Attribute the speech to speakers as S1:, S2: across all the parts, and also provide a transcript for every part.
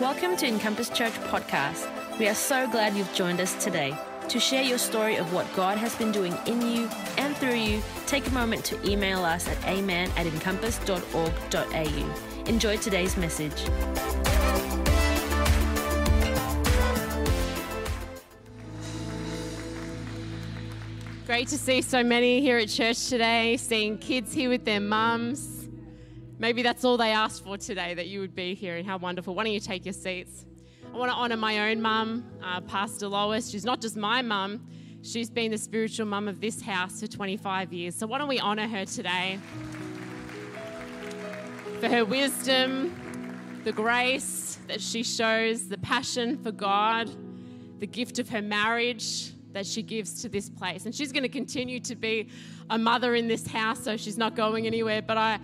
S1: Welcome to Encompass Church Podcast. We are so glad you've joined us today. To share your story of what God has been doing in you and through you, take a moment to email us at amen at encompass.org.au. Enjoy today's message.
S2: Great to see so many here at church today, seeing kids here with their mums. Maybe that's all they asked for today, that you would be here, and how wonderful. Why don't you take your seats? I want to honour my own mum, uh, Pastor Lois. She's not just my mum, she's been the spiritual mum of this house for 25 years. So why don't we honour her today for her wisdom, the grace that she shows, the passion for God, the gift of her marriage that she gives to this place. And she's going to continue to be a mother in this house, so she's not going anywhere. But I,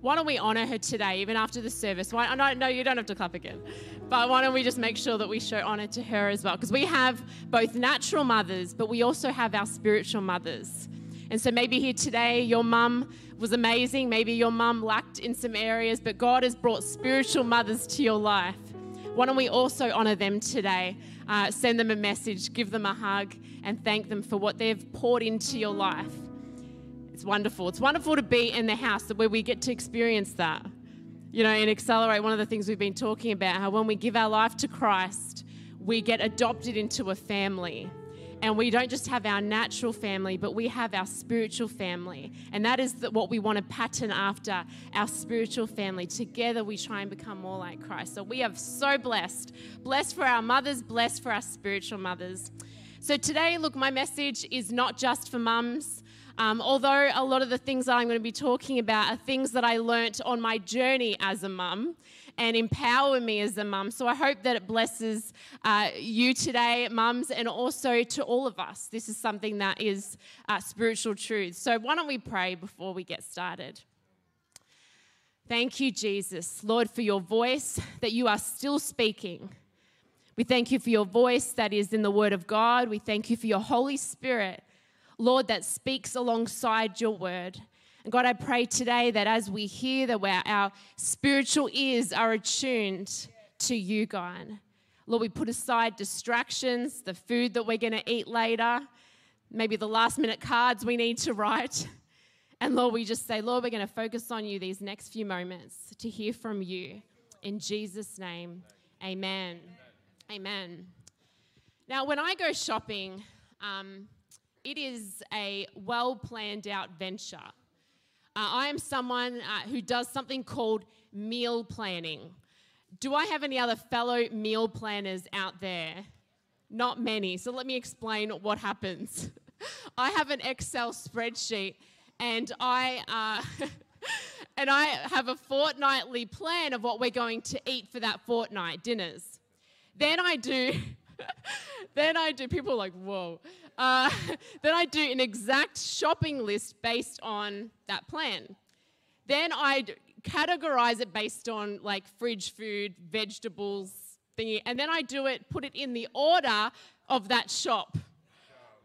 S2: why don't we honour her today, even after the service? Why, no, no, you don't have to clap again. But why don't we just make sure that we show honour to her as well? Because we have both natural mothers, but we also have our spiritual mothers. And so maybe here today, your mum was amazing. Maybe your mum lacked in some areas, but God has brought spiritual mothers to your life. Why don't we also honour them today? Uh, send them a message, give them a hug, and thank them for what they've poured into your life. It's wonderful. It's wonderful to be in the house that where we get to experience that. You know, in Accelerate, one of the things we've been talking about, how when we give our life to Christ, we get adopted into a family. And we don't just have our natural family, but we have our spiritual family. And that is what we want to pattern after our spiritual family. Together, we try and become more like Christ. So we are so blessed. Blessed for our mothers, blessed for our spiritual mothers. So today, look, my message is not just for mums. Um, although a lot of the things that I'm going to be talking about are things that I learnt on my journey as a mum and empower me as a mum. So I hope that it blesses uh, you today, mums, and also to all of us. This is something that is uh, spiritual truth. So why don't we pray before we get started? Thank you, Jesus, Lord, for your voice that you are still speaking. We thank you for your voice that is in the Word of God. We thank you for your Holy Spirit, Lord, that speaks alongside your Word. And God, I pray today that as we hear that our spiritual ears are attuned to you, God. Lord, we put aside distractions, the food that we're going to eat later, maybe the last minute cards we need to write. And Lord, we just say, Lord, we're going to focus on you these next few moments to hear from you. In Jesus' name, amen. Amen. Now, when I go shopping, um, it is a well planned out venture. Uh, I am someone uh, who does something called meal planning. Do I have any other fellow meal planners out there? Not many. So let me explain what happens. I have an Excel spreadsheet and I. Uh, and I have a fortnightly plan of what we're going to eat for that fortnight dinners. Then I do, then I do, people are like, whoa. Uh, then I do an exact shopping list based on that plan. Then I categorize it based on like fridge food, vegetables, thingy, and then I do it, put it in the order of that shop,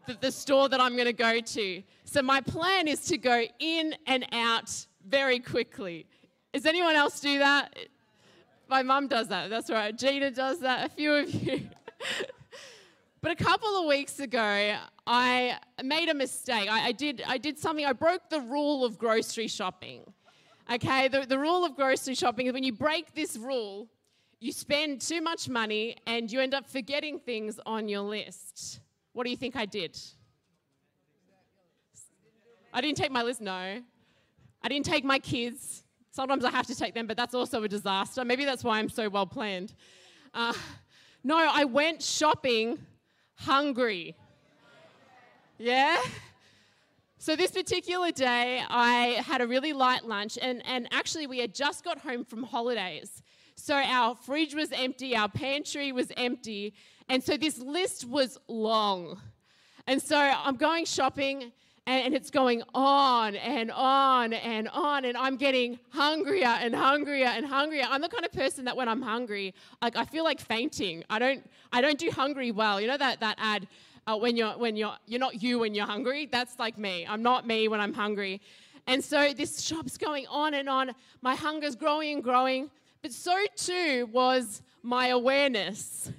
S2: the, the store that I'm going to go to. So my plan is to go in and out very quickly. Does anyone else do that? My mum does that. That's right. Gina does that. A few of you. But a couple of weeks ago, I made a mistake. I, I, did, I did something, I broke the rule of grocery shopping. Okay, the, the rule of grocery shopping is when you break this rule, you spend too much money and you end up forgetting things on your list. What do you think I did? I didn't take my list, no. I didn't take my kids. Sometimes I have to take them, but that's also a disaster. Maybe that's why I'm so well planned. Uh, no, I went shopping hungry. Yeah? So, this particular day, I had a really light lunch, and, and actually, we had just got home from holidays. So, our fridge was empty, our pantry was empty, and so this list was long. And so, I'm going shopping, and it's going on and on and on, and I'm getting hungrier and hungrier and hungrier. I'm the kind of person that when I'm hungry, like I feel like fainting. I don't, I don't do hungry well. You know that that ad uh, when you're when you're you're not you when you're hungry. That's like me. I'm not me when I'm hungry. And so this shop's going on and on. My hunger's growing and growing. but so too was my awareness.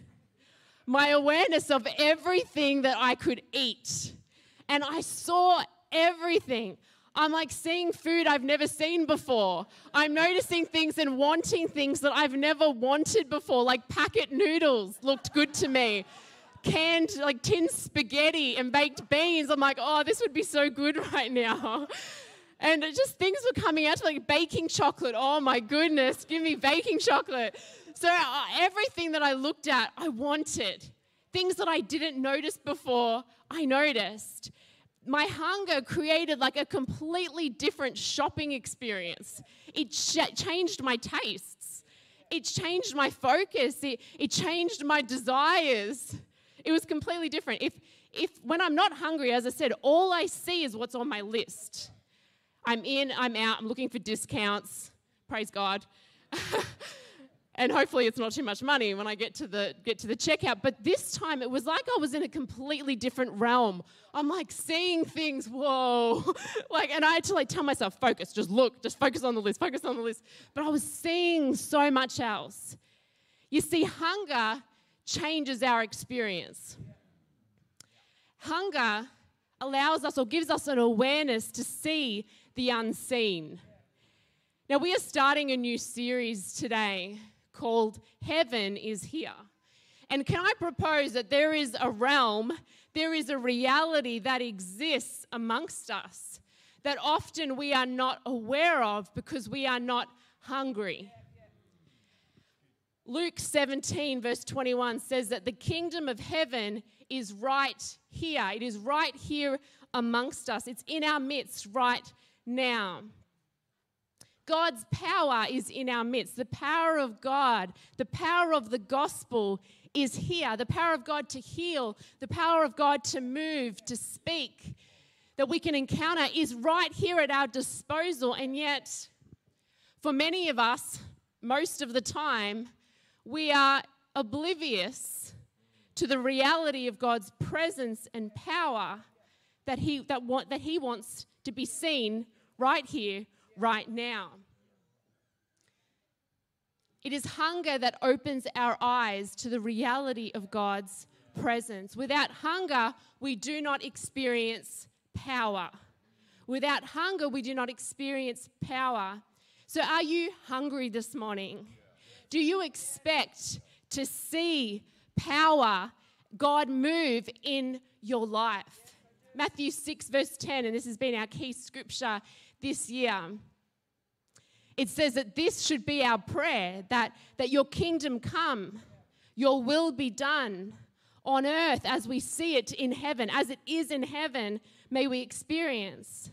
S2: My awareness of everything that I could eat. And I saw everything. I'm like seeing food I've never seen before. I'm noticing things and wanting things that I've never wanted before, like packet noodles looked good to me. Canned, like tin spaghetti and baked beans. I'm like, oh, this would be so good right now. And just things were coming out like baking chocolate. Oh my goodness, give me baking chocolate. So uh, everything that I looked at, I wanted. Things that I didn't notice before, I noticed my hunger created like a completely different shopping experience. It ch- changed my tastes, it changed my focus, it, it changed my desires. It was completely different. If, if when I'm not hungry, as I said, all I see is what's on my list. I'm in, I'm out, I'm looking for discounts. Praise God. and hopefully it's not too much money when I get to the get to the checkout. But this time it was like I was in a completely different realm. I'm like seeing things, whoa. like, and I had to like tell myself, focus, just look, just focus on the list, focus on the list. But I was seeing so much else. You see, hunger changes our experience. Hunger allows us or gives us an awareness to see the unseen. Now, we are starting a new series today called Heaven is Here. And can I propose that there is a realm, there is a reality that exists amongst us that often we are not aware of because we are not hungry. Luke 17, verse 21 says that the kingdom of heaven is right here. It is right here amongst us, it's in our midst right now. God's power is in our midst. The power of God, the power of the gospel is here. The power of God to heal, the power of God to move, to speak, that we can encounter is right here at our disposal. And yet, for many of us, most of the time, we are oblivious to the reality of God's presence and power that He, that, want, that he wants to be seen right here, right now. It is hunger that opens our eyes to the reality of God's presence. Without hunger, we do not experience power. Without hunger, we do not experience power. So, are you hungry this morning? Do you expect to see power, God move in your life? Matthew 6, verse 10, and this has been our key scripture this year. It says that this should be our prayer that, that your kingdom come, your will be done on earth as we see it in heaven, as it is in heaven, may we experience.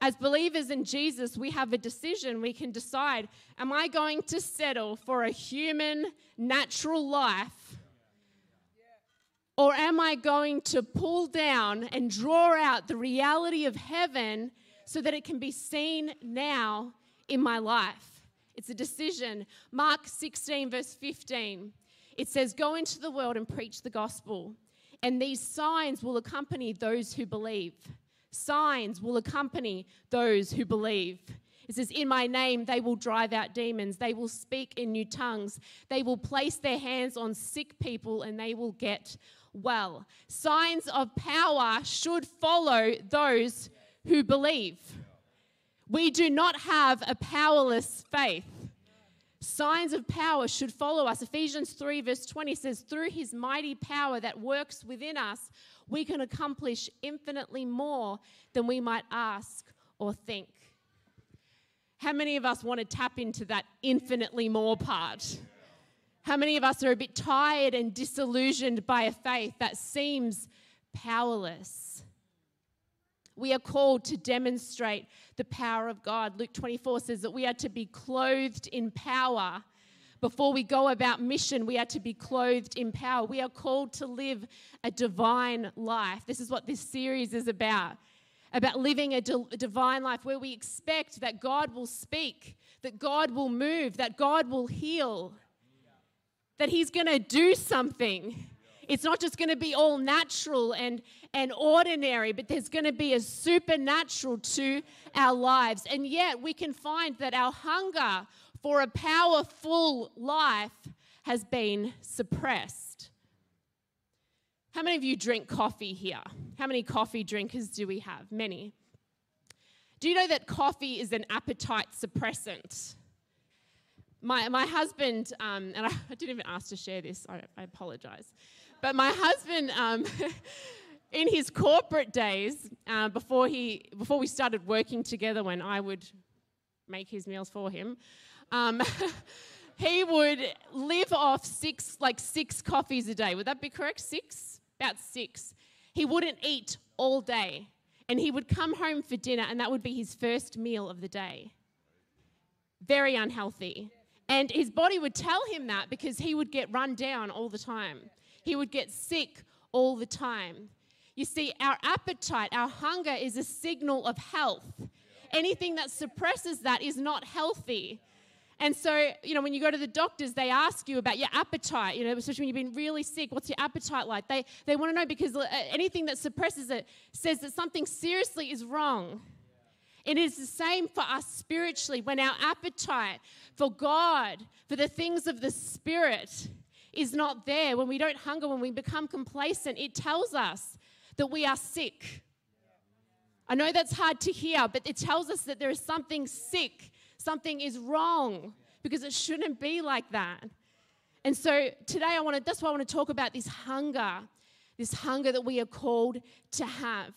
S2: As believers in Jesus, we have a decision. We can decide Am I going to settle for a human, natural life? Or am I going to pull down and draw out the reality of heaven so that it can be seen now in my life. It's a decision. Mark 16, verse 15, it says, Go into the world and preach the gospel, and these signs will accompany those who believe. Signs will accompany those who believe. It says, In my name, they will drive out demons. They will speak in new tongues. They will place their hands on sick people and they will get well. Signs of power should follow those who believe. We do not have a powerless faith. Signs of power should follow us. Ephesians 3, verse 20 says, Through his mighty power that works within us, we can accomplish infinitely more than we might ask or think. How many of us want to tap into that infinitely more part? How many of us are a bit tired and disillusioned by a faith that seems powerless? We are called to demonstrate the power of God. Luke 24 says that we are to be clothed in power. Before we go about mission, we are to be clothed in power. We are called to live a divine life. This is what this series is about about living a, di- a divine life where we expect that God will speak, that God will move, that God will heal, that He's going to do something. It's not just going to be all natural and, and ordinary, but there's going to be a supernatural to our lives. And yet we can find that our hunger for a powerful life has been suppressed. How many of you drink coffee here? How many coffee drinkers do we have? Many. Do you know that coffee is an appetite suppressant? My, my husband, um, and I, I, didn't even ask to share this, I, I apologize. But my husband, um, in his corporate days, uh, before, he, before we started working together, when I would make his meals for him, um, he would live off six, like six coffees a day. Would that be correct? Six? About six. He wouldn't eat all day. And he would come home for dinner, and that would be his first meal of the day. Very unhealthy. And his body would tell him that because he would get run down all the time. He would get sick all the time. You see, our appetite, our hunger is a signal of health. Anything that suppresses that is not healthy. And so, you know, when you go to the doctors, they ask you about your appetite, you know, especially when you've been really sick. What's your appetite like? They, they want to know because uh, anything that suppresses it says that something seriously is wrong. It is the same for us spiritually when our appetite for God, for the things of the Spirit, is not there, when we don't hunger, when we become complacent, it tells us that we are sick. I know that's hard to hear, but it tells us that there is something sick something is wrong because it shouldn't be like that. And so today I want to that's why I want to talk about this hunger, this hunger that we are called to have.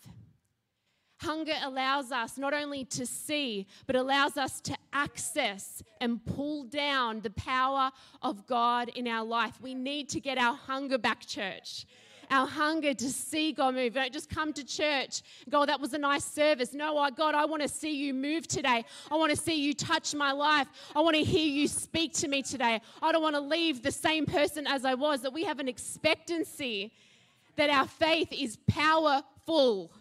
S2: Hunger allows us not only to see, but allows us to access and pull down the power of God in our life. We need to get our hunger back, church our hunger to see God move. Don't just come to church go, that was a nice service. No, I, God, I want to see you move today. I want to see you touch my life. I want to hear you speak to me today. I don't want to leave the same person as I was. That we have an expectancy that our faith is powerful,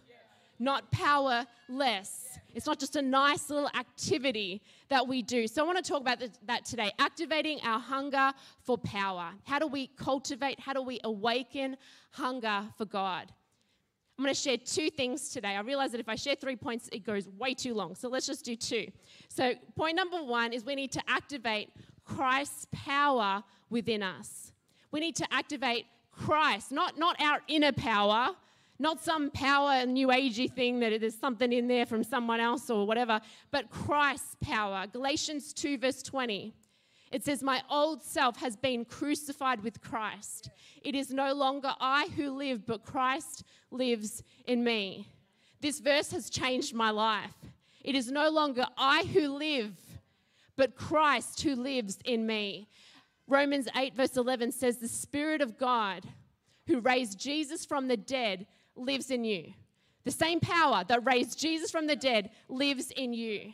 S2: not powerless. It's not just a nice little activity that we do. So I want to talk about that today activating our hunger for power. How do we cultivate, how do we awaken hunger for God? I'm going to share two things today. I realize that if I share three points, it goes way too long. So let's just do two. So, point number one is we need to activate Christ's power within us. We need to activate Christ, not, not our inner power, not some power, and new agey thing that there's something in there from someone else or whatever, but Christ's power. Galatians 2, verse 20. It says, My old self has been crucified with Christ. It is no longer I who live, but Christ lives in me. This verse has changed my life. It is no longer I who live, but Christ who lives in me. Romans 8, verse 11 says, The Spirit of God who raised Jesus from the dead lives in you. The same power that raised Jesus from the dead lives in you.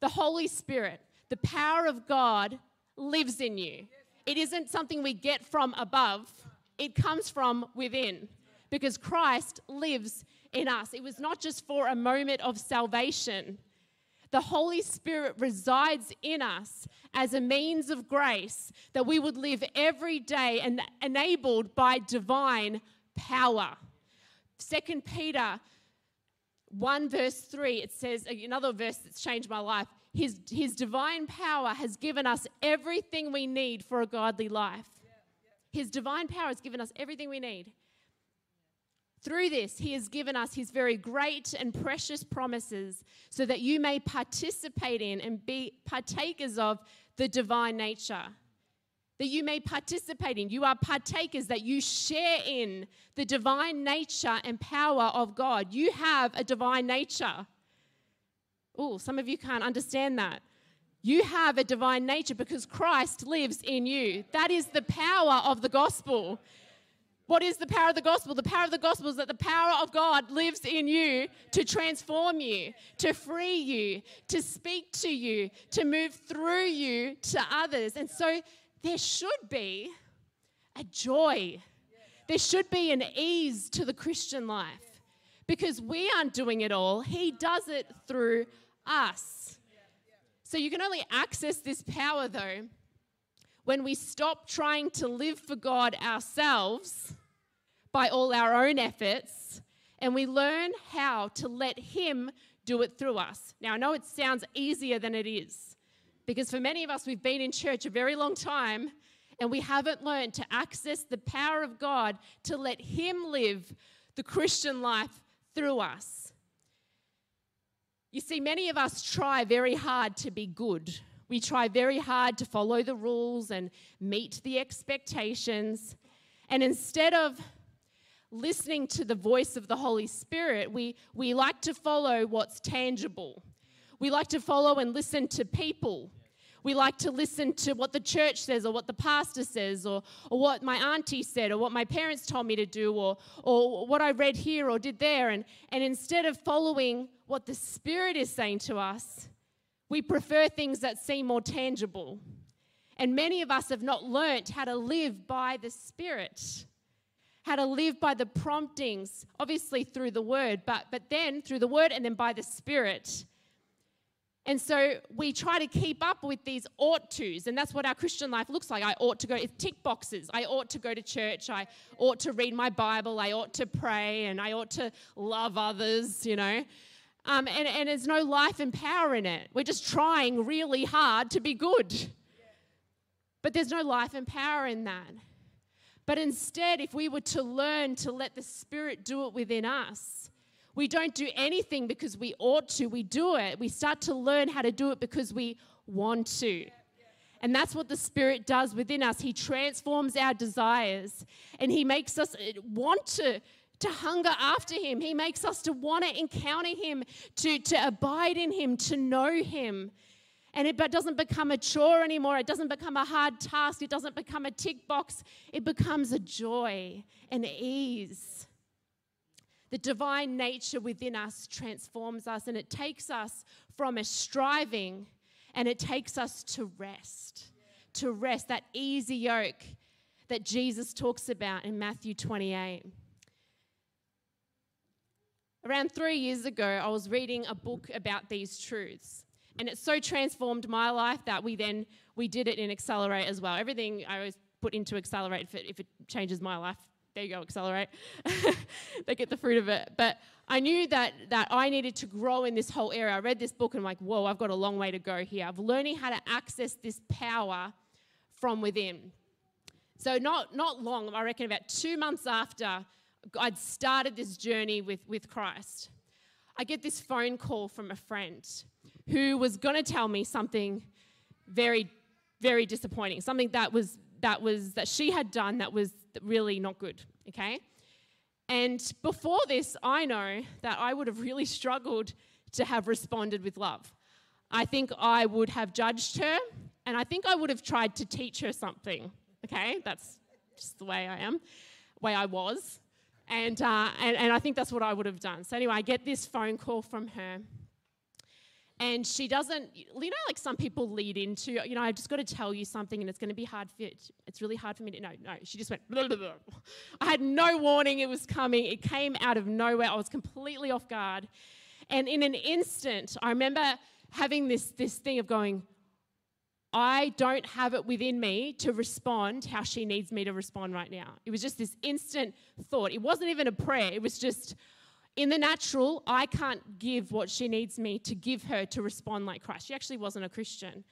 S2: The Holy Spirit, the power of God, lives in you. It isn't something we get from above, it comes from within because Christ lives in us. It was not just for a moment of salvation. The Holy Spirit resides in us as a means of grace that we would live every day and enabled by divine power. Second Peter 1 verse 3, it says, uh, another verse that's changed my life. His, his divine power has given us everything we need for a godly life. His divine power has given us everything we need. Through this, he has given us his very great and precious promises so that you may participate in and be partakers of the divine nature that you may participate in. You are partakers, that you share in the divine nature and power of God. You have a divine nature. Oh, some of you can't understand that. You have a divine nature because Christ lives in you. That is the power of the gospel. What is the power of the gospel? The power of the gospel is that the power of God lives in you to transform you, to free you, to speak to you, to move through you to others. And so there should be a joy. There should be an ease to the Christian life because we aren't doing it all. He does it through us. So you can only access this power though when we stop trying to live for God ourselves by all our own efforts and we learn how to let Him do it through us. Now, I know it sounds easier than it is Because for many of us, we've been in church a very long time and we haven't learned to access the power of God to let Him live the Christian life through us. You see, many of us try very hard to be good. We try very hard to follow the rules and meet the expectations. And instead of listening to the voice of the Holy Spirit, we, we like to follow what's tangible. We like to follow and listen to people. We like to listen to what the church says or what the pastor says or, or what my auntie said or what my parents told me to do or, or what I read here or did there. And, and instead of following what the Spirit is saying to us, we prefer things that seem more tangible. And many of us have not learnt how to live by the Spirit how to live by the promptings, obviously through the word, but, but then through the word and then by the spirit. And so we try to keep up with these ought tos, and that's what our Christian life looks like. I ought to go, it's tick boxes. I ought to go to church. I ought to read my Bible. I ought to pray, and I ought to love others, you know. Um, and, and there's no life and power in it. We're just trying really hard to be good. But there's no life and power in that. But instead, if we were to learn to let the Spirit do it within us, we don't do anything because we ought to, we do it. We start to learn how to do it because we want to. And that's what the Spirit does within us. He transforms our desires and He makes us uh, want to, to hunger after Him. He makes us to want to encounter Him, to, to abide in Him, to know Him. And it doesn't become a chore anymore. It doesn't become a hard task. It doesn't become a tick box. It becomes a joy and ease. The divine nature within us transforms us and it takes us from a striving and it takes us to rest. To rest, that easy yoke that Jesus talks about in Matthew 28. Around three years ago, I was reading a book about these truths and it so transformed my life that we then we did it in accelerate as well everything i always put into accelerate if it, if it changes my life there you go accelerate they get the fruit of it. But i knew that that i needed to grow in this whole area. I read this book and i'm like whoa i've got a long way to go here. Of learning how to access this power from within. So not not long i reckon about two months after i'd started this journey with with christ i get this phone call from a friend who was going to tell me something very, very disappointing, something that was that was that she had done that was really not good. Okay, and before this, I know that I would have really struggled to have responded with love. I think I would have judged her, and I think I would have tried to teach her something. Okay, that's just the way I am, way I was. And, uh, and, and I think that's what I would have done. So, anyway, I get this phone call from her and she doesn't you know like some people lead into you know I've just got to tell you something and it's going to be hard for it it's really hard for me to no no she just went blah, blah, blah. i had no warning it was coming it came out of nowhere i was completely off guard and in an instant i remember having this this thing of going I don't have it within me to respond how she needs me to respond right now. It was just this instant thought. It wasn't even a prayer. It was just, in the natural, I can't give what she needs me to give her to respond like Christ. She actually wasn't a Christian.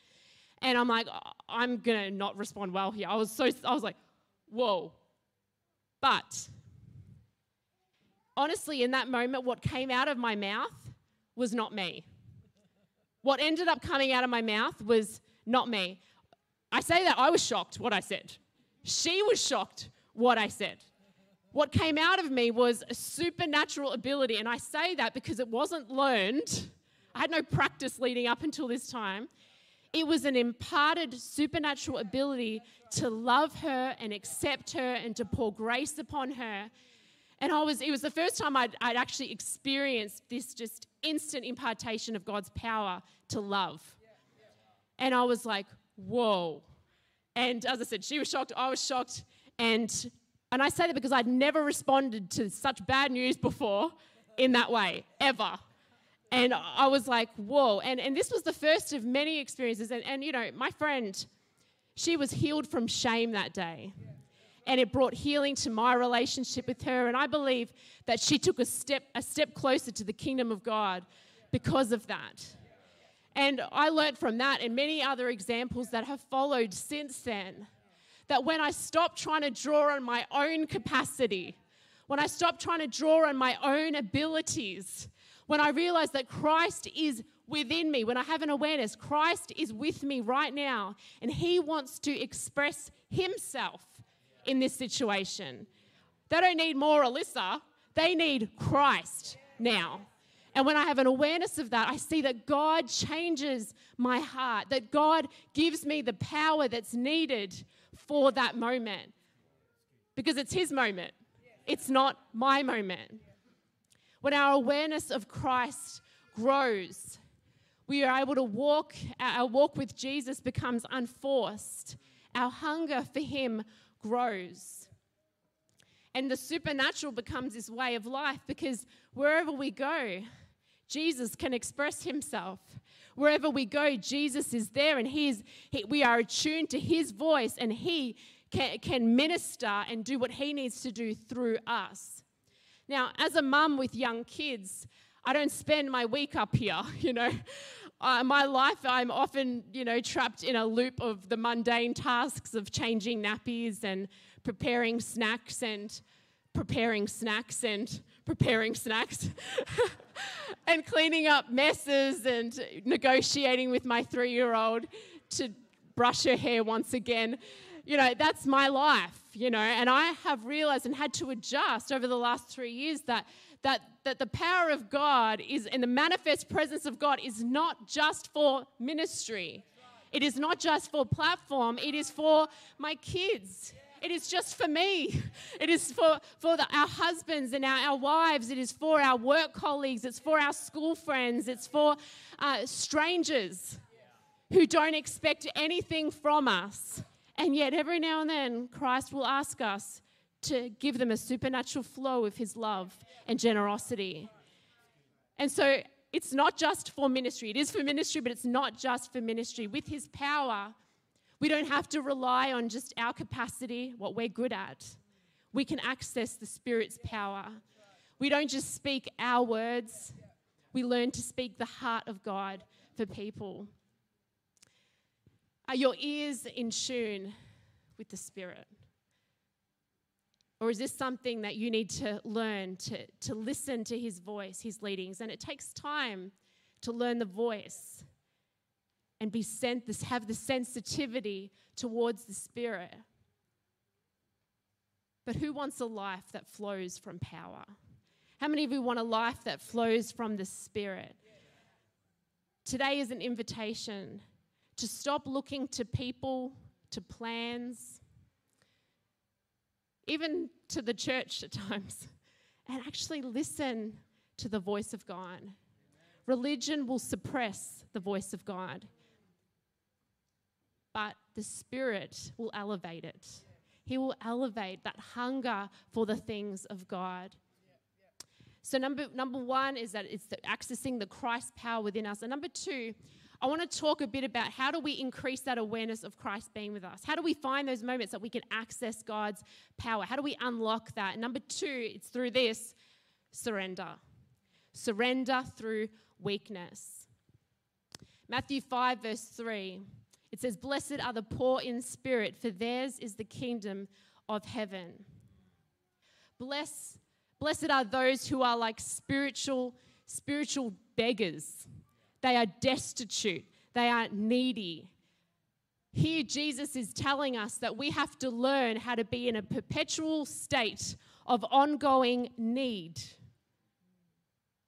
S2: And I'm like, I'm going to not respond well here. I was so, I was like, whoa. But honestly, in that moment, what came out of my mouth was not me. What ended up coming out of my mouth was not me. I say that I was shocked what I said. She was shocked what I said. What came out of me was a supernatural ability. And I say that because it wasn't learned. I had no practice leading up until this time. It was an imparted supernatural ability to love her and accept her and to pour grace upon her. And I was, it was the first time I'd, I'd actually experienced this just instant impartation of God's power to love. And I was like, whoa. And as I said, she was shocked, I was shocked. And and I say that because I'd never responded to such bad news before in that way, ever. And I was like, whoa. And, and this was the first of many experiences. And, and, you know, my friend, she was healed from shame that day. And it brought healing to my relationship with her. And I believe that she took a step, a step closer to the kingdom of God because of that. And I learned from that and many other examples that have followed since then that when I stop trying to draw on my own capacity, when I stop trying to draw on my own abilities, when I realize that Christ is within me, when I have an awareness, Christ is with me right now, and He wants to express Himself in this situation. They don't need more Alissa, they need Christ now. And when I have an awareness of that, I see that God changes my heart, that God gives me the power that's needed for that moment. Because it's His moment, it's not my moment. When our awareness of Christ grows, we are able to walk, our walk with Jesus becomes unforced. Our hunger for Him grows. And the supernatural becomes this way of life because wherever we go, Jesus can express Himself. Wherever we go, Jesus is there and he is, he, we are attuned to His voice and He can, can minister and do what He needs to do through us. Now, as a mum with young kids, I don't spend my week up here, you know. Uh, my life, I'm often, you know, trapped in a loop of the mundane tasks of changing nappies and preparing snacks and preparing snacks and preparing snacks and cleaning up messes and negotiating with my three year old to brush her hair once again. You know, that's my life, you know, and I have realized and had to adjust over the last three years that that, that the power of God is, and the manifest presence of God is not just for ministry. It is not just for platform, it is for my kids. It is just for me. It is for, for the, our husbands and our, our wives. It is for our work colleagues. It's for our school friends. It's for uh, strangers who don't expect anything from us. And yet, every now and then, Christ will ask us to give them a supernatural flow of His love and generosity. And so it's not just for ministry. It is for ministry, but it's not just for ministry. With His power, we don't have to rely on just our capacity, what we're good at. We can access the Spirit's power. We don't just speak our words, we learn to speak the heart of God for people. Are your ears in tune with the Spirit? Or is this something that you need to learn to, to listen to his voice, his leadings? And it takes time to learn the voice and be sent this have the sensitivity towards the spirit. But who wants a life that flows from power? How many of you want a life that flows from the spirit? Today is an invitation to stop looking to people, to plans, even to the church at times, and actually listen to the voice of God. Religion will suppress the voice of God, but the Spirit will elevate it. He will elevate that hunger for the things of God. So, number, number one is that it's the accessing the Christ power within us. And number two, I want to talk a bit about how do we increase that awareness of Christ being with us? How do we find those moments that we can access God's power? How do we unlock that? Number two, it's through this surrender. Surrender through weakness. Matthew 5, verse 3, it says, Blessed are the poor in spirit, for theirs is the kingdom of heaven. Bless, blessed are those who are like spiritual, spiritual beggars they are destitute, they are needy. Here, Jesus is telling us that we have to learn how to be in a perpetual state of ongoing need.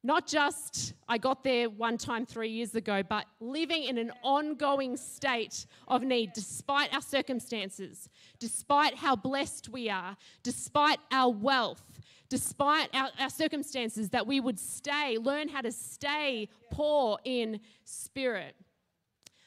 S2: Not just, I got there one time three years ago, but living in an ongoing state of need despite our circumstances, despite how blessed we are, despite our wealth, despite our, our circumstances, that we would stay, learn how to stay poor in spirit.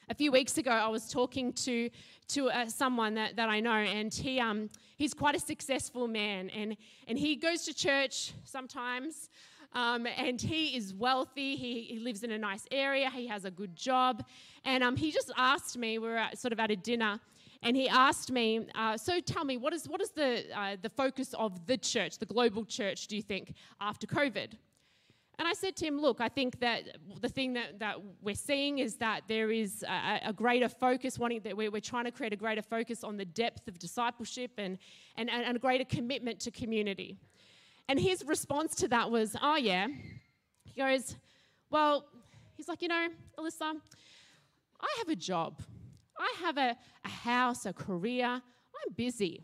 S2: A few weeks ago, I was talking to, to uh, someone that, that I know, and he, um, he's quite a successful man, and, and he goes to church sometimes. Um, and he is wealthy. He, he, lives in a nice area. He has a good job. And um, he just asked me, we were at, sort of at a dinner, and he asked me, uh, "So tell me, what is what is the uh, the focus of the church, the global church? Do you think after COVID?" And I said to him, Look, I think that the thing that, that we're seeing is that there is a, a greater focus, wanting that we're, we're, trying to create a greater focus on the depth of discipleship and, and, and a greater commitment to community. And his response to that was, Oh, yeah. He goes, Well, he's like, You know, Alissa, I have a job, I have a, a house, a career, I'm busy.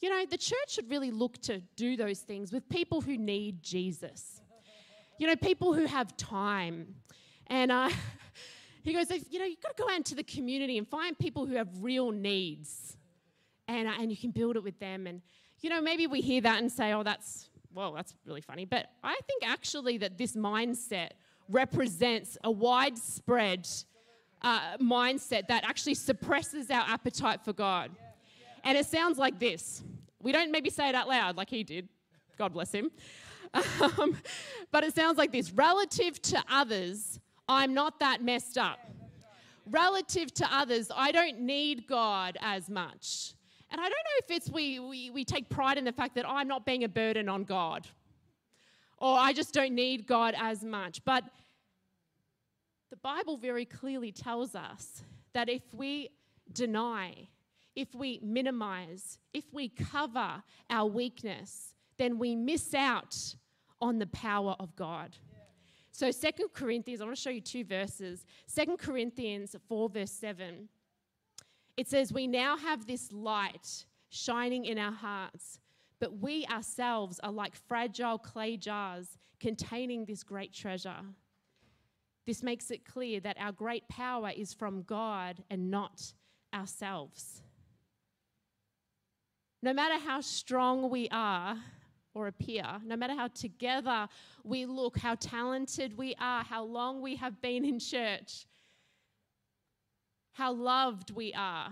S2: You know, the church should really look to do those things with people who need Jesus. You know, people who have time. And uh, he goes, you know, you've got to go out into the community and find people who have real needs. And, uh, and you can build it with them. And, you know, maybe we hear that and say, oh, that's, well, that's really funny. But I think actually that this mindset represents a widespread uh, mindset that actually suppresses our appetite for God. And it sounds like this. We don't maybe say it out loud like he did. God bless him. Um, but it sounds like this relative to others, I'm not that messed up. Relative to others, I don't need God as much. And I don't know if it's we, we, we take pride in the fact that I'm not being a burden on God or I just don't need God as much. But the Bible very clearly tells us that if we deny if we minimize, if we cover our weakness, then we miss out on the power of God. So, Second Corinthians, I want to show you two verses. Second Corinthians 4, verse 7. It says, We now have this light shining in our hearts, but we ourselves are like fragile clay jars containing this great treasure. This makes it clear that our great power is from God and not ourselves. No matter how strong we are or appear, no matter how together we look, how talented we are, how long we have been in church, how loved we are,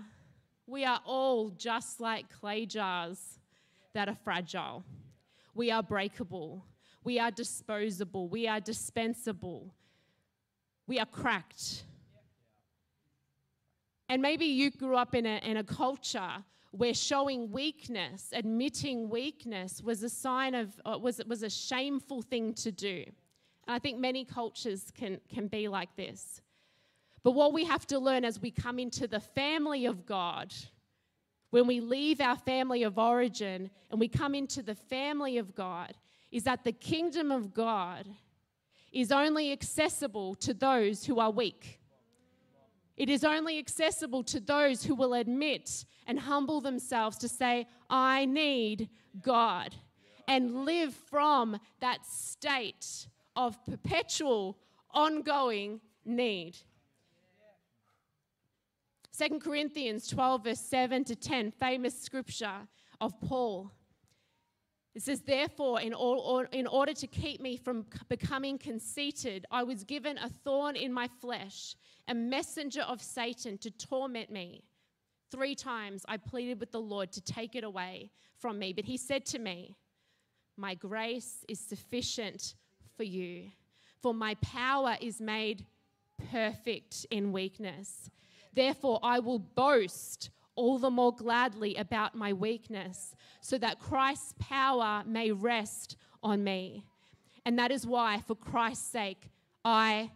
S2: we are all just like clay jars that are fragile. We are breakable. We are disposable. We are dispensable. We are cracked. And maybe you grew up in a, in a culture where showing weakness, admitting weakness, was a sign of, uh, was, was a shameful thing to do. And I think many cultures can, can be like this. But what we have to learn as we come into the family of God, when we leave our family of origin and we come into the family of God, is that the kingdom of God is only accessible to those who are weak. It is only accessible to those who will admit and humble themselves to say, I need God, and live from that state of perpetual, ongoing need. 2 Corinthians 12, verse 7 to 10, famous scripture of Paul. It says, Therefore, in, all, in order to keep me from becoming conceited, I was given a thorn in my flesh, a messenger of Satan to torment me. Three times I pleaded with the Lord to take it away from me, but he said to me, My grace is sufficient for you, for my power is made perfect in weakness. Therefore, I will boast all the more gladly about my weakness, so that Christ's power may rest on me. And that is why, for Christ's sake, I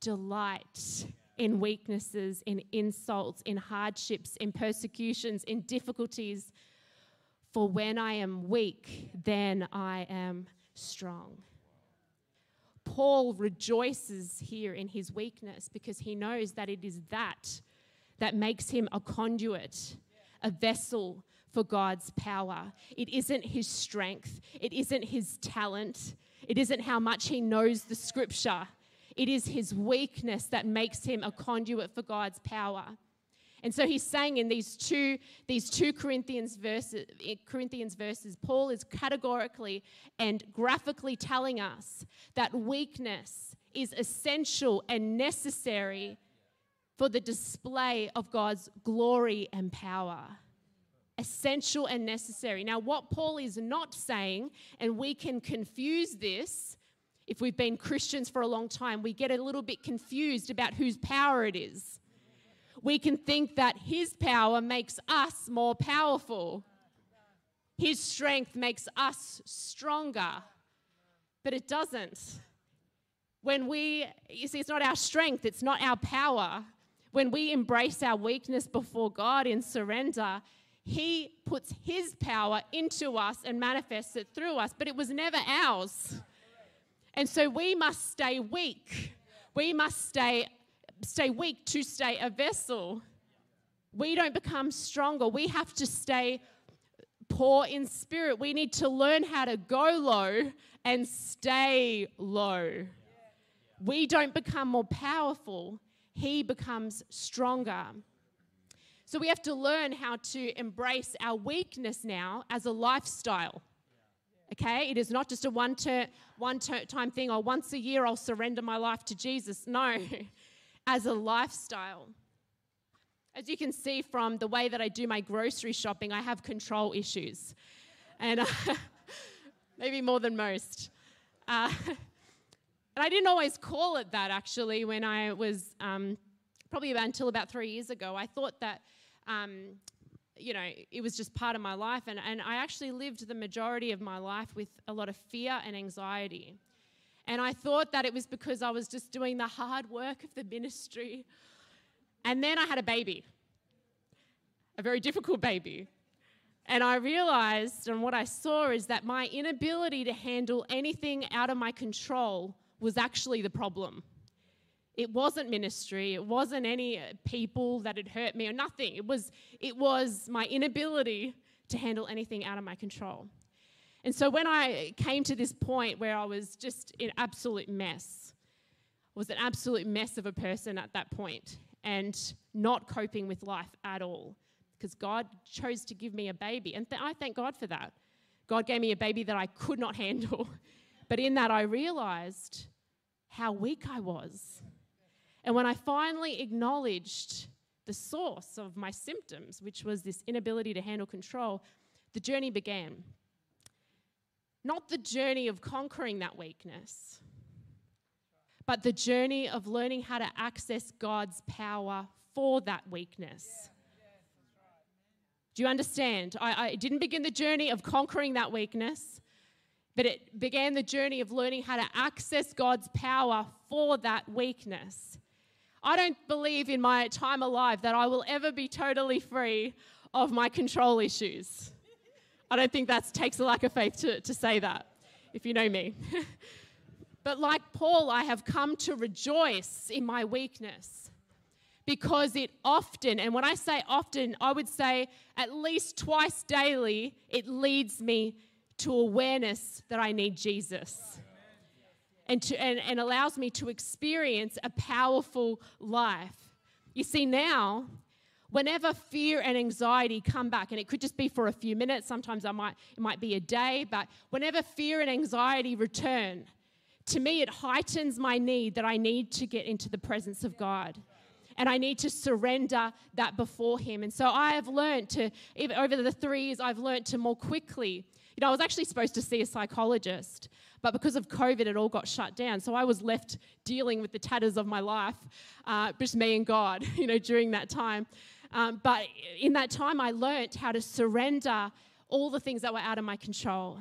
S2: delight in weaknesses, in insults, in hardships, in persecutions, in difficulties. For when I am weak, then I am strong. Paul rejoices here in his weakness because he knows that it is that that makes him a conduit, a vessel for God's power. It isn't his strength, it isn't his talent, it isn't how much he knows the scripture. It is his weakness that makes him a conduit for God's power. And so he's saying in these two, these two Corinthians verses, Corinthians verses, Paul is categorically and graphically telling us that weakness is essential and necessary for the display of God's glory and power. Essential and necessary. Now, what Paul is not saying, and we can confuse this if we've been Christians for a long time, we get a little bit confused about whose power it is. We can think that his power makes us more powerful, his strength makes us stronger, but it doesn't. When we, you see, it's not our strength, it's not our power. When we embrace our weakness before God in surrender, He puts His power into us and manifests it through us, but it was never ours. And so we must stay weak. We must stay, stay weak to stay a vessel. We don't become stronger. We have to stay poor in spirit. We need to learn how to go low and stay low. We don't become more powerful, He becomes stronger. So we have to learn how to embrace our weakness now as a lifestyle. Okay? It is not just a one, ter- one ter- time thing or once a year I'll surrender my life to Jesus. No, as a lifestyle. As you can see from the way that I do my grocery shopping, I have control issues. And uh, maybe more than most. Uh, and I didn't always call it that actually when I was um, probably about until about three years ago. I thought that. Um, you know, it was just part of my life. And, and I actually lived the majority of my life with a lot of fear and anxiety. And I thought that it was because I was just doing the hard work of the ministry and then I had a baby, a very difficult baby. And I realized, and what I saw is that my inability to handle anything out of my control was actually the problem. It wasn't ministry, it wasn't any uh, people that had hurt me or nothing. It was, it was my inability to handle anything out of my control. And so when I came to this point where I was just in absolute mess, was an absolute mess of a person at that point and not coping with life at all because God chose to give me a baby. And th- I thank God for that. God gave me a baby that I could not handle. But in that, I realized how weak I was. And when I finally acknowledged the source of my symptoms, which was this inability to handle control, the journey began. Not the journey of conquering that weakness, but the journey of learning how to access God's power for that weakness. Do you understand? I, I, didn't begin the journey of conquering that weakness, but it began the journey of learning how to access God's power for that weakness. I don't believe in my time alive that I will ever be totally free of my control issues. I don't think that takes a lack of faith to, to say that, if you know me. But like Paul, I have come to rejoice in my weakness because it often, and when I say often, I would say at least twice daily, it leads me to awareness that I need Jesus. And, to, and, and allows me to experience a powerful life. You see, now, whenever fear and anxiety come back, and it could just be for a few minutes, sometimes I might, it might be a day, but whenever fear and anxiety return, to me, it heightens my need that I need to get into the presence of God. And I need to surrender that before Him. And so I have learned to, over the three years, I've learned to more quickly. You know, I was actually supposed to see a psychologist, but because of COVID, it all got shut down. So I was left dealing with the tatters of my life, uh, just me and God, you know, during that time. Um, but in that time, I learned how to surrender all the things that were out of my control.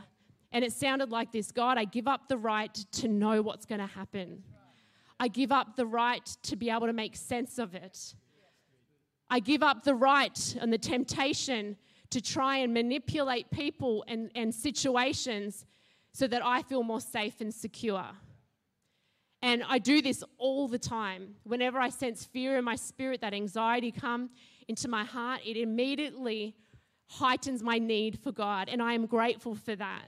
S2: And it sounded like this God, I give up the right to know what's going to happen. I give up the right to be able to make sense of it. I give up the right and the temptation to try and manipulate people and, and situations so that I feel more safe and secure. And I do this all the time. Whenever I sense fear in my spirit, that anxiety come into my heart, it immediately heightens my need for God. And I am grateful for that.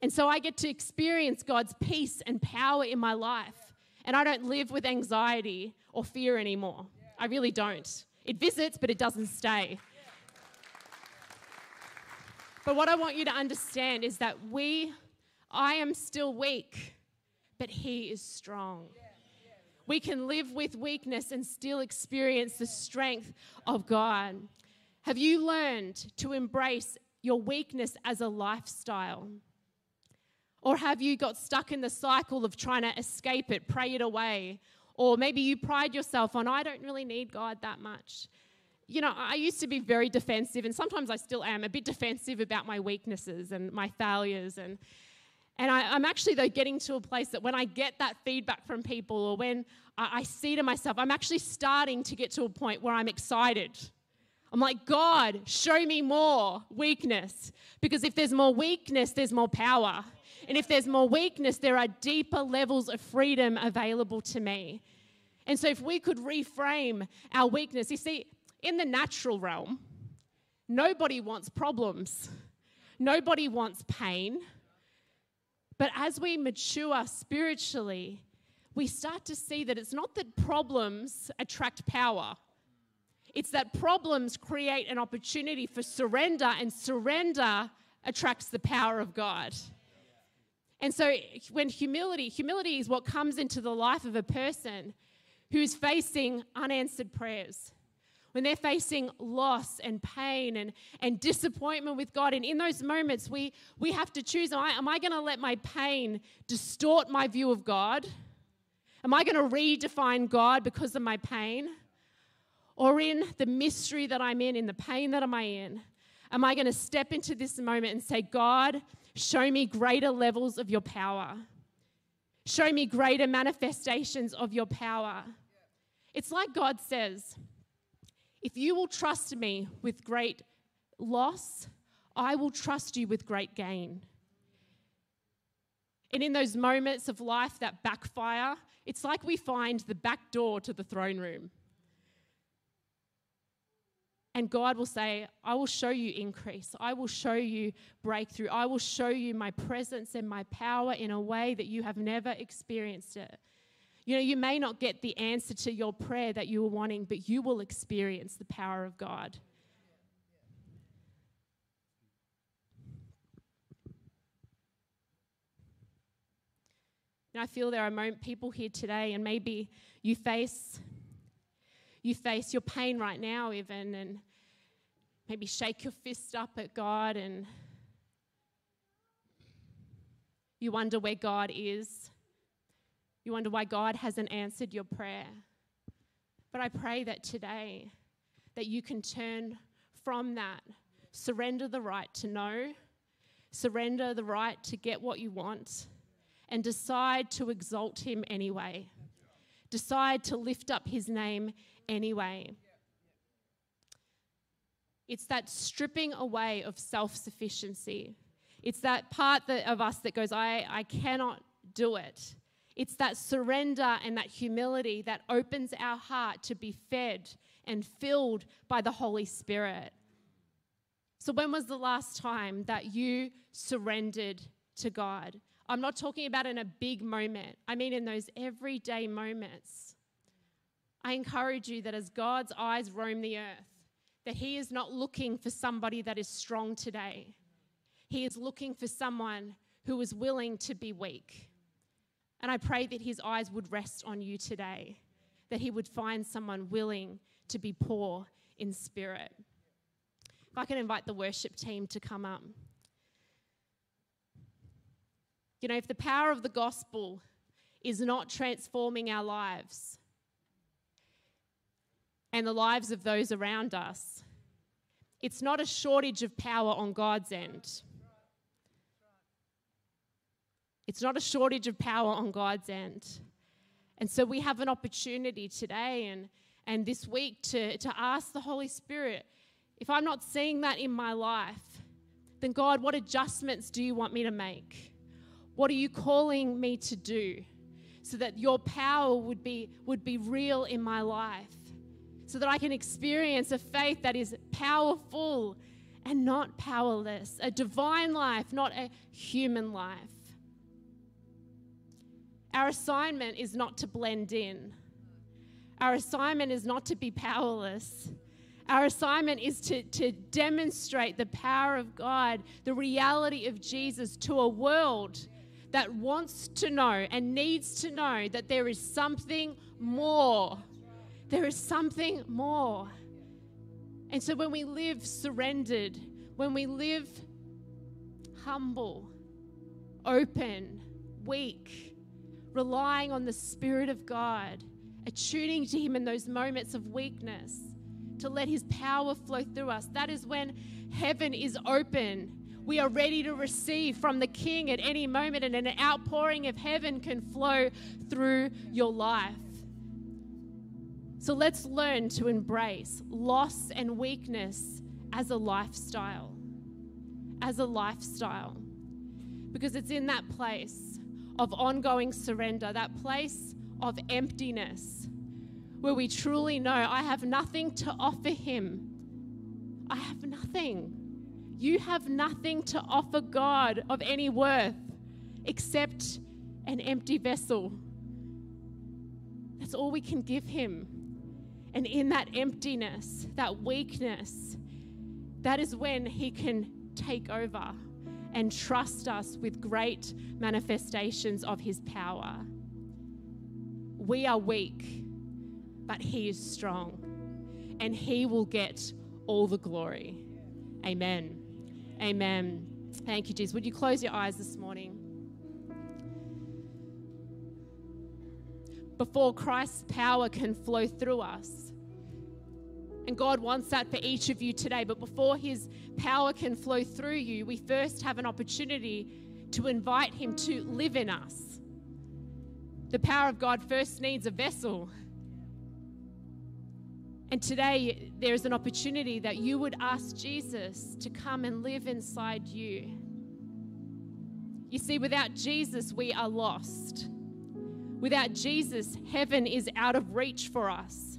S2: And so I get to experience God's peace and power in my life. And I don't live with anxiety or fear anymore. I really don't. It visits, but it doesn't stay. But what I want you to understand is that we, I am still weak, but He is strong. We can live with weakness and still experience the strength of God. Have you learned to embrace your weakness as a lifestyle? Or have you got stuck in the cycle of trying to escape it, pray it away? Or maybe you pride yourself on, I don't really need God that much. You know, I used to be very defensive, and sometimes I still am a bit defensive about my weaknesses and my failures. And, And I, am actually, though, getting to a place that when I get that feedback from people or when I, I see to myself, I'm actually starting to get to a point where I'm excited. I'm like, God, show me more weakness. Because if there's more weakness, there's more power. And if there's more weakness, there are deeper levels of freedom available to me. And so, if we could reframe our weakness, you see, in the natural realm, nobody wants problems, nobody wants pain. But as we mature spiritually, we start to see that it's not that problems attract power. It's that problems create an opportunity for surrender, and surrender attracts the power of God. And so, when humility, humility is what comes into the life of a person who's facing unanswered prayers, when they're facing loss and pain and, and disappointment with God. And in those moments, we, we have to choose am I, am I going to let my pain distort my view of God? Am I going to redefine God because of my pain? Or in the mystery that I'm in, in the pain that am I in, am I going to step into this moment and say, God, show me greater levels of your power? Show me greater manifestations of your power. It's like God says, if you will trust me with great loss, I will trust you with great gain. And in those moments of life that backfire, it's like we find the back door to the throne room. And God will say, I will show you increase. I will show you breakthrough. I will show you my presence and my power in a way that you have never experienced it. You know, you may not get the answer to your prayer that you were wanting, but you will experience the power of God. And I feel there are people here today, and maybe you face you face your pain right now, even, and maybe shake your fist up at God and you wonder where God is. You wonder why God hasn't answered your prayer. But I pray that today that you can turn from that, surrender the right to know, surrender the right to get what you want, and decide to exalt him anyway. Decide to lift up his name anyway. It's that stripping away of self sufficiency. It's that part that, of us that goes, I, I cannot do it. It's that surrender and that humility that opens our heart to be fed and filled by the Holy Spirit. So, when was the last time that you surrendered to God? I'm not talking about in a big moment, I mean in those everyday moments. I encourage you that as God's eyes roam the earth, that He is not looking for somebody that is strong today. He is looking for someone who is willing to be weak. And I pray that His eyes would rest on you today, that He would find someone willing to be poor in spirit. If I can invite the worship team to come up. You know, if the power of the gospel is not transforming our lives, and the lives of those around us. It's not a shortage of power on God's end. It's not a shortage of power on God's end. And so we have an opportunity today and, and this week to, to ask the Holy Spirit if I'm not seeing that in my life, then God, what adjustments do you want me to make? What are you calling me to do so that your power would be, would be real in my life? so that I can experience a faith that is powerful and not powerless, a divine life, not a human life. Our assignment is not to blend in. Our assignment is not to be powerless. Our assignment is to, to demonstrate the power of God, the reality of Jesus to a world that wants to know and needs to know that there is something more there is something more. And so when we live surrendered, when we live humble, open, weak, relying on the Spirit of God, attuning to Him in those moments of weakness, to let His power flow through us, that is when heaven is open We are ready to receive from the King at any moment, and an outpouring of heaven can flow through your life. So let's learn to embrace loss and weakness as a lifestyle. As a lifestyle. Because it's in that place of ongoing surrender, that place of emptiness, where we truly know I have nothing to offer Him. I have nothing. You have nothing to offer God of any worth except an empty vessel. That's all we can give Him. And in that emptiness, that weakness, that is when He can take over and trust us with great manifestations of His power. We are weak, but He is strong, and He will get all the glory. Amen. Amen. Thank you, Jesus. Would you close your eyes this morning? Before Christ's power can flow through us, and God wants that for each of you today. But before His power can flow through you, we first have an opportunity to invite Him to live in us. The power of God first needs a vessel. And today, there is an opportunity that you would ask Jesus to come and live inside you. You see, without Jesus, we are lost. Without Jesus, heaven is out of reach for us.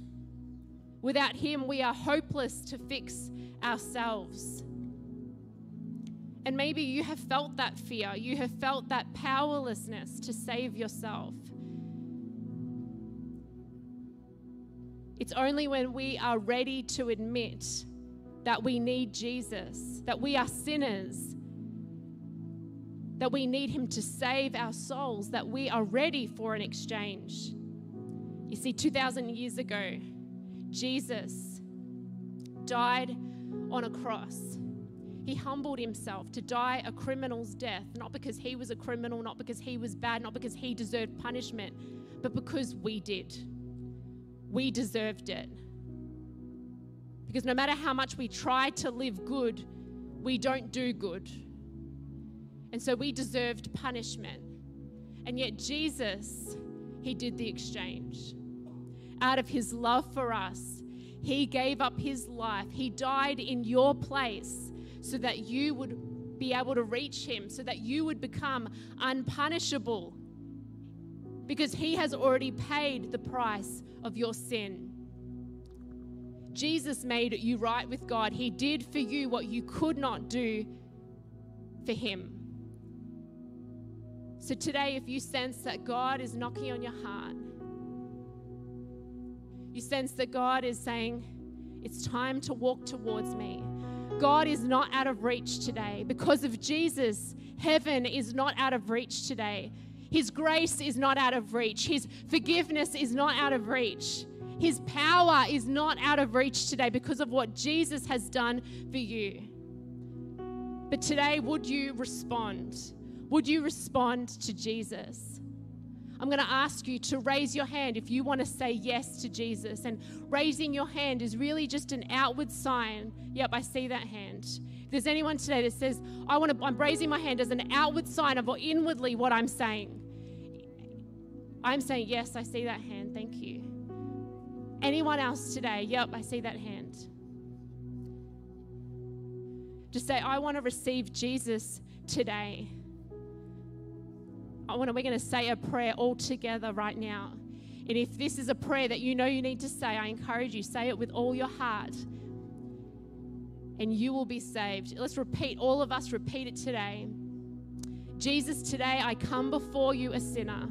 S2: Without Him, we are hopeless to fix ourselves. And maybe you have felt that fear, you have felt that powerlessness to save yourself. It's only when we are ready to admit that we need Jesus, that we are sinners, that we need Him to save our souls, that we are ready for an exchange. You see, 2,000 years ago, Jesus died on a cross. He humbled himself to die a criminal's death, not because he was a criminal, not because he was bad, not because he deserved punishment, but because we did. We deserved it. Because no matter how much we try to live good, we don't do good. And so we deserved punishment. And yet, Jesus, He did the exchange out of his love for us, he gave up his life. He died in your place so that you would be able to reach him, so that you would become unpunishable. Because he has already paid the price of your sin. Jesus made you right with God. He did for you what you could not do for him. So today, if you sense that God is knocking on your heart, you sense that God is saying, It's time to walk towards me. God is not out of reach today. Because of Jesus, heaven is not out of reach today. His grace is not out of reach. His forgiveness is not out of reach. His power is not out of reach today because of what Jesus has done for you. But today, would you respond? Would you respond to Jesus? I'm going to ask you to raise your hand if you want to say yes to Jesus. And raising your hand is really just an outward sign. Yep, I see that hand. If there's anyone today that says, I want to, I'm raising my hand as an outward sign of what inwardly what I'm saying. I'm saying, yes, I see that hand. Thank you. Anyone else today? Yep, I see that hand. Just say, I want to receive Jesus today. I want to, we're going to say a prayer all together right now. And if this is a prayer that you know you need to say, I encourage you, say it with all your heart. And you will be saved. Let's repeat, all of us repeat it today. Jesus, today I come before you a sinner.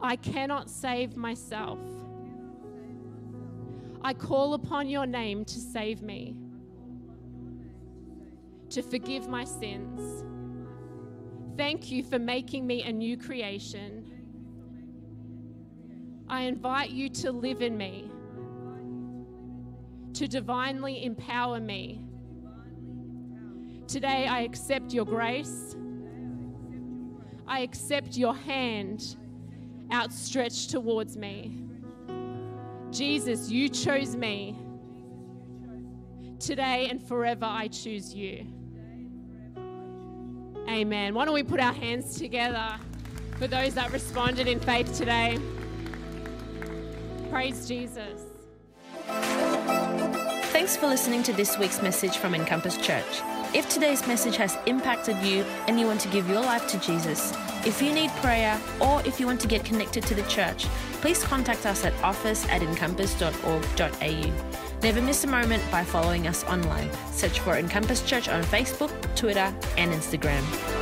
S2: I cannot save myself. I call upon your name to save me to forgive my sins. Thank you for making me a new creation. I invite you to live in me, to divinely empower me. Today, I accept your grace. I accept your hand outstretched towards me. Jesus, you chose me Today and forever I choose you. Amen. Why don't we put our hands together for those that responded in faith today? Praise Jesus.
S1: Thanks for listening to this week's message from Encompass Church. If today's message has impacted you and you want to give your life to Jesus, if you need prayer, or if you want to get connected to the church, please contact us at office at encompass.org.au. Never miss a moment by following us online. Search for Encompass Church on Facebook, Twitter, and Instagram.